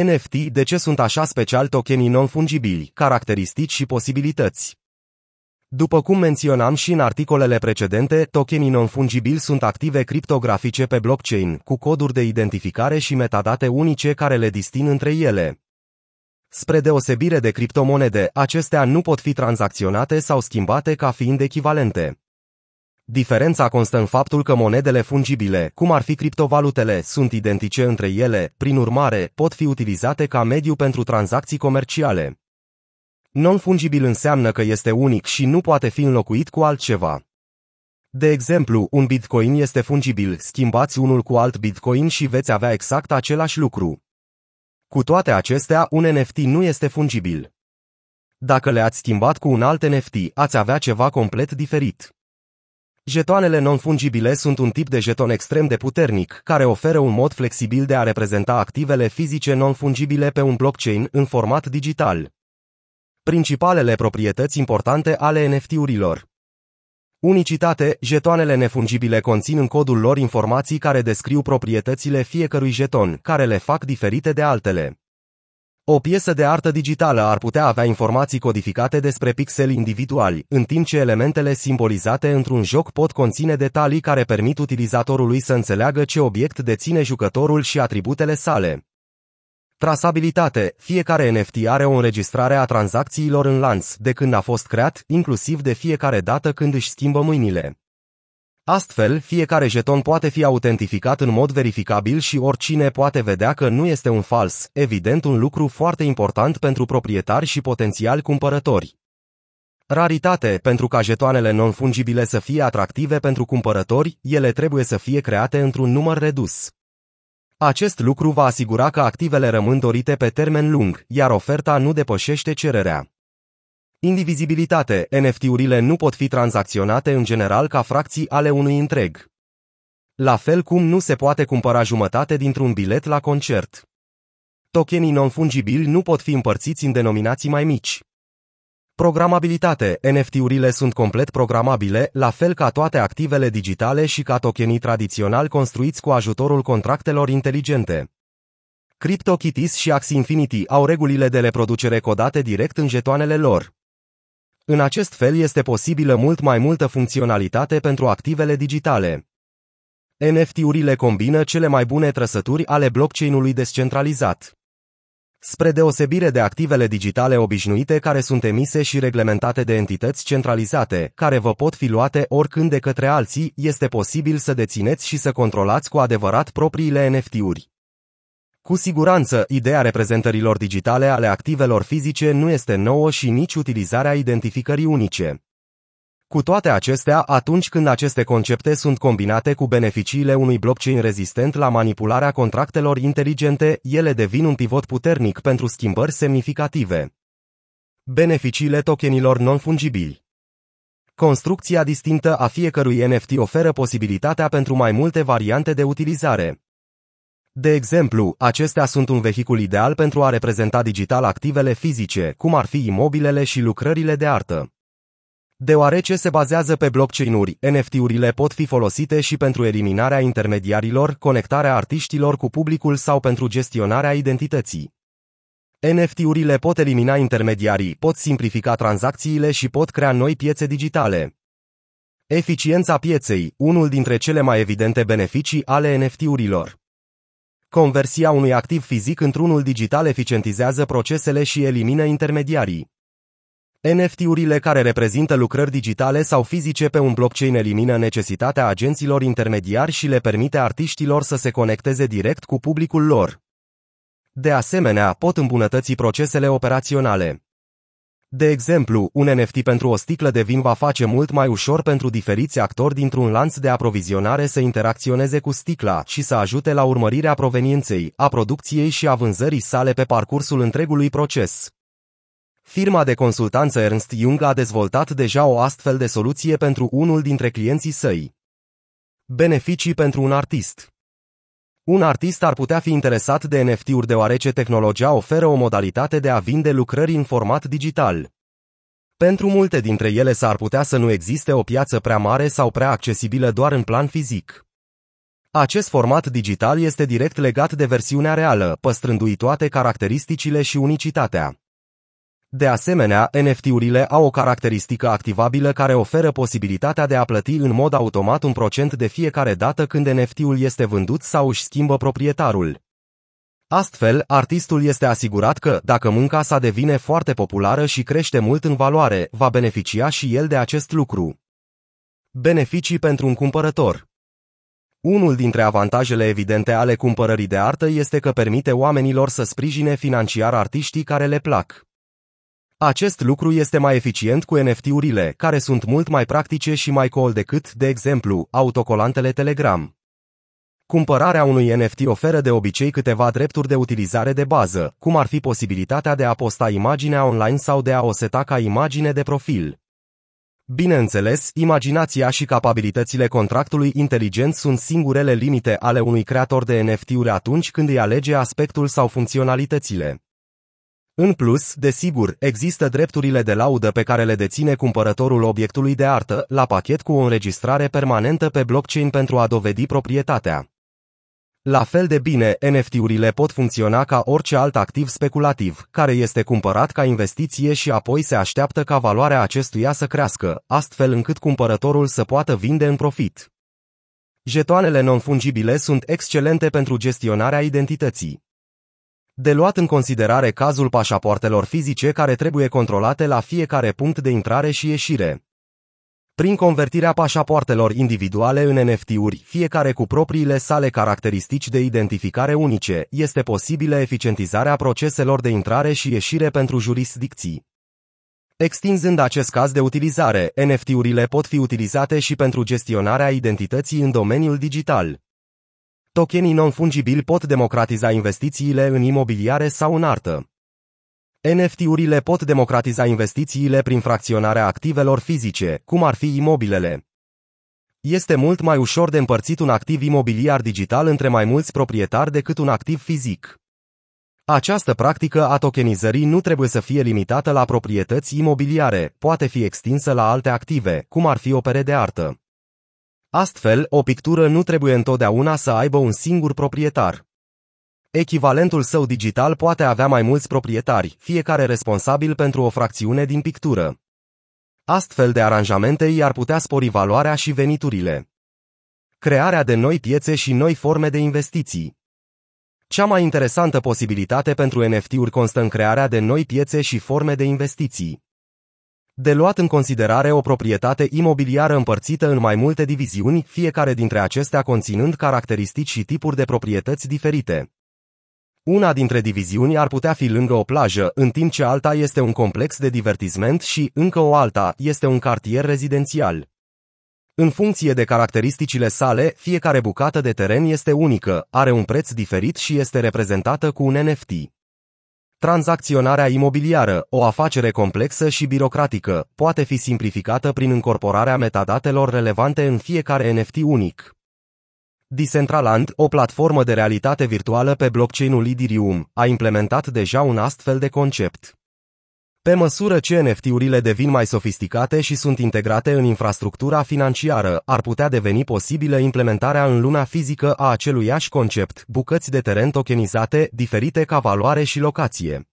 NFT, de ce sunt așa special tokenii non-fungibili, caracteristici și posibilități? După cum menționam și în articolele precedente, tokenii non-fungibili sunt active criptografice pe blockchain, cu coduri de identificare și metadate unice care le distin între ele. Spre deosebire de criptomonede, acestea nu pot fi tranzacționate sau schimbate ca fiind echivalente. Diferența constă în faptul că monedele fungibile, cum ar fi criptovalutele, sunt identice între ele, prin urmare, pot fi utilizate ca mediu pentru tranzacții comerciale. Non-fungibil înseamnă că este unic și nu poate fi înlocuit cu altceva. De exemplu, un bitcoin este fungibil, schimbați unul cu alt bitcoin și veți avea exact același lucru. Cu toate acestea, un NFT nu este fungibil. Dacă le-ați schimbat cu un alt NFT, ați avea ceva complet diferit. Jetoanele non-fungibile sunt un tip de jeton extrem de puternic, care oferă un mod flexibil de a reprezenta activele fizice non-fungibile pe un blockchain în format digital. Principalele proprietăți importante ale NFT-urilor Unicitate, jetoanele nefungibile conțin în codul lor informații care descriu proprietățile fiecărui jeton, care le fac diferite de altele. O piesă de artă digitală ar putea avea informații codificate despre pixeli individuali, în timp ce elementele simbolizate într-un joc pot conține detalii care permit utilizatorului să înțeleagă ce obiect deține jucătorul și atributele sale. Trasabilitate. Fiecare NFT are o înregistrare a tranzacțiilor în lanț, de când a fost creat, inclusiv de fiecare dată când își schimbă mâinile. Astfel, fiecare jeton poate fi autentificat în mod verificabil și oricine poate vedea că nu este un fals, evident un lucru foarte important pentru proprietari și potențiali cumpărători. Raritate, pentru ca jetoanele non-fungibile să fie atractive pentru cumpărători, ele trebuie să fie create într-un număr redus. Acest lucru va asigura că activele rămân dorite pe termen lung, iar oferta nu depășește cererea. Indivizibilitate. NFT-urile nu pot fi tranzacționate în general ca fracții ale unui întreg. La fel cum nu se poate cumpăra jumătate dintr-un bilet la concert. Tokenii non-fungibili nu pot fi împărțiți în denominații mai mici. Programabilitate. NFT-urile sunt complet programabile, la fel ca toate activele digitale și ca tokenii tradițional construiți cu ajutorul contractelor inteligente. CryptoKitties și Axie Infinity au regulile de reproducere codate direct în jetoanele lor. În acest fel este posibilă mult mai multă funcționalitate pentru activele digitale. NFT-urile combină cele mai bune trăsături ale blockchain-ului descentralizat. Spre deosebire de activele digitale obișnuite care sunt emise și reglementate de entități centralizate, care vă pot fi luate oricând de către alții, este posibil să dețineți și să controlați cu adevărat propriile NFT-uri. Cu siguranță, ideea reprezentărilor digitale ale activelor fizice nu este nouă și nici utilizarea identificării unice. Cu toate acestea, atunci când aceste concepte sunt combinate cu beneficiile unui blockchain rezistent la manipularea contractelor inteligente, ele devin un pivot puternic pentru schimbări semnificative. Beneficiile tokenilor non-fungibili Construcția distinctă a fiecărui NFT oferă posibilitatea pentru mai multe variante de utilizare. De exemplu, acestea sunt un vehicul ideal pentru a reprezenta digital activele fizice, cum ar fi imobilele și lucrările de artă. Deoarece se bazează pe blockchain-uri, NFT-urile pot fi folosite și pentru eliminarea intermediarilor, conectarea artiștilor cu publicul sau pentru gestionarea identității. NFT-urile pot elimina intermediarii, pot simplifica tranzacțiile și pot crea noi piețe digitale. Eficiența pieței, unul dintre cele mai evidente beneficii ale NFT-urilor. Conversia unui activ fizic într-unul digital eficientizează procesele și elimină intermediarii. NFT-urile care reprezintă lucrări digitale sau fizice pe un blockchain elimină necesitatea agenților intermediari și le permite artiștilor să se conecteze direct cu publicul lor. De asemenea, pot îmbunătăți procesele operaționale. De exemplu, un NFT pentru o sticlă de vin va face mult mai ușor pentru diferiți actori dintr-un lanț de aprovizionare să interacționeze cu sticla și să ajute la urmărirea provenienței, a producției și a vânzării sale pe parcursul întregului proces. Firma de consultanță Ernst Young a dezvoltat deja o astfel de soluție pentru unul dintre clienții săi. Beneficii pentru un artist Un artist ar putea fi interesat de NFT-uri deoarece tehnologia oferă o modalitate de a vinde lucrări în format digital. Pentru multe dintre ele s-ar putea să nu existe o piață prea mare sau prea accesibilă doar în plan fizic. Acest format digital este direct legat de versiunea reală, păstrându-i toate caracteristicile și unicitatea. De asemenea, NFT-urile au o caracteristică activabilă care oferă posibilitatea de a plăti în mod automat un procent de fiecare dată când NFT-ul este vândut sau își schimbă proprietarul. Astfel, artistul este asigurat că, dacă munca sa devine foarte populară și crește mult în valoare, va beneficia și el de acest lucru. Beneficii pentru un cumpărător unul dintre avantajele evidente ale cumpărării de artă este că permite oamenilor să sprijine financiar artiștii care le plac. Acest lucru este mai eficient cu NFT-urile, care sunt mult mai practice și mai cool decât, de exemplu, autocolantele Telegram. Cumpărarea unui NFT oferă de obicei câteva drepturi de utilizare de bază, cum ar fi posibilitatea de a posta imaginea online sau de a o seta ca imagine de profil. Bineînțeles, imaginația și capabilitățile contractului inteligent sunt singurele limite ale unui creator de NFT-uri atunci când îi alege aspectul sau funcționalitățile. În plus, desigur, există drepturile de laudă pe care le deține cumpărătorul obiectului de artă, la pachet cu o înregistrare permanentă pe blockchain pentru a dovedi proprietatea. La fel de bine, NFT-urile pot funcționa ca orice alt activ speculativ, care este cumpărat ca investiție și apoi se așteaptă ca valoarea acestuia să crească, astfel încât cumpărătorul să poată vinde în profit. Jetoanele non-fungibile sunt excelente pentru gestionarea identității. De luat în considerare cazul pașapoartelor fizice care trebuie controlate la fiecare punct de intrare și ieșire. Prin convertirea pașapoartelor individuale în NFT-uri, fiecare cu propriile sale caracteristici de identificare unice, este posibilă eficientizarea proceselor de intrare și ieșire pentru jurisdicții. Extinzând acest caz de utilizare, NFT-urile pot fi utilizate și pentru gestionarea identității în domeniul digital. Tokenii non-fungibili pot democratiza investițiile în imobiliare sau în artă. NFT-urile pot democratiza investițiile prin fracționarea activelor fizice, cum ar fi imobilele. Este mult mai ușor de împărțit un activ imobiliar digital între mai mulți proprietari decât un activ fizic. Această practică a tokenizării nu trebuie să fie limitată la proprietăți imobiliare, poate fi extinsă la alte active, cum ar fi opere de artă. Astfel, o pictură nu trebuie întotdeauna să aibă un singur proprietar. Echivalentul său digital poate avea mai mulți proprietari, fiecare responsabil pentru o fracțiune din pictură. Astfel de aranjamente i-ar putea spori valoarea și veniturile. Crearea de noi piețe și noi forme de investiții. Cea mai interesantă posibilitate pentru NFT-uri constă în crearea de noi piețe și forme de investiții. De luat în considerare o proprietate imobiliară împărțită în mai multe diviziuni, fiecare dintre acestea conținând caracteristici și tipuri de proprietăți diferite. Una dintre diviziuni ar putea fi lângă o plajă, în timp ce alta este un complex de divertisment și, încă o alta, este un cartier rezidențial. În funcție de caracteristicile sale, fiecare bucată de teren este unică, are un preț diferit și este reprezentată cu un NFT. Tranzacționarea imobiliară, o afacere complexă și birocratică, poate fi simplificată prin incorporarea metadatelor relevante în fiecare NFT unic. Decentraland, o platformă de realitate virtuală pe blockchain-ul Ethereum, a implementat deja un astfel de concept. Pe măsură ce NFT-urile devin mai sofisticate și sunt integrate în infrastructura financiară, ar putea deveni posibilă implementarea în lumea fizică a aceluiași concept, bucăți de teren tokenizate, diferite ca valoare și locație.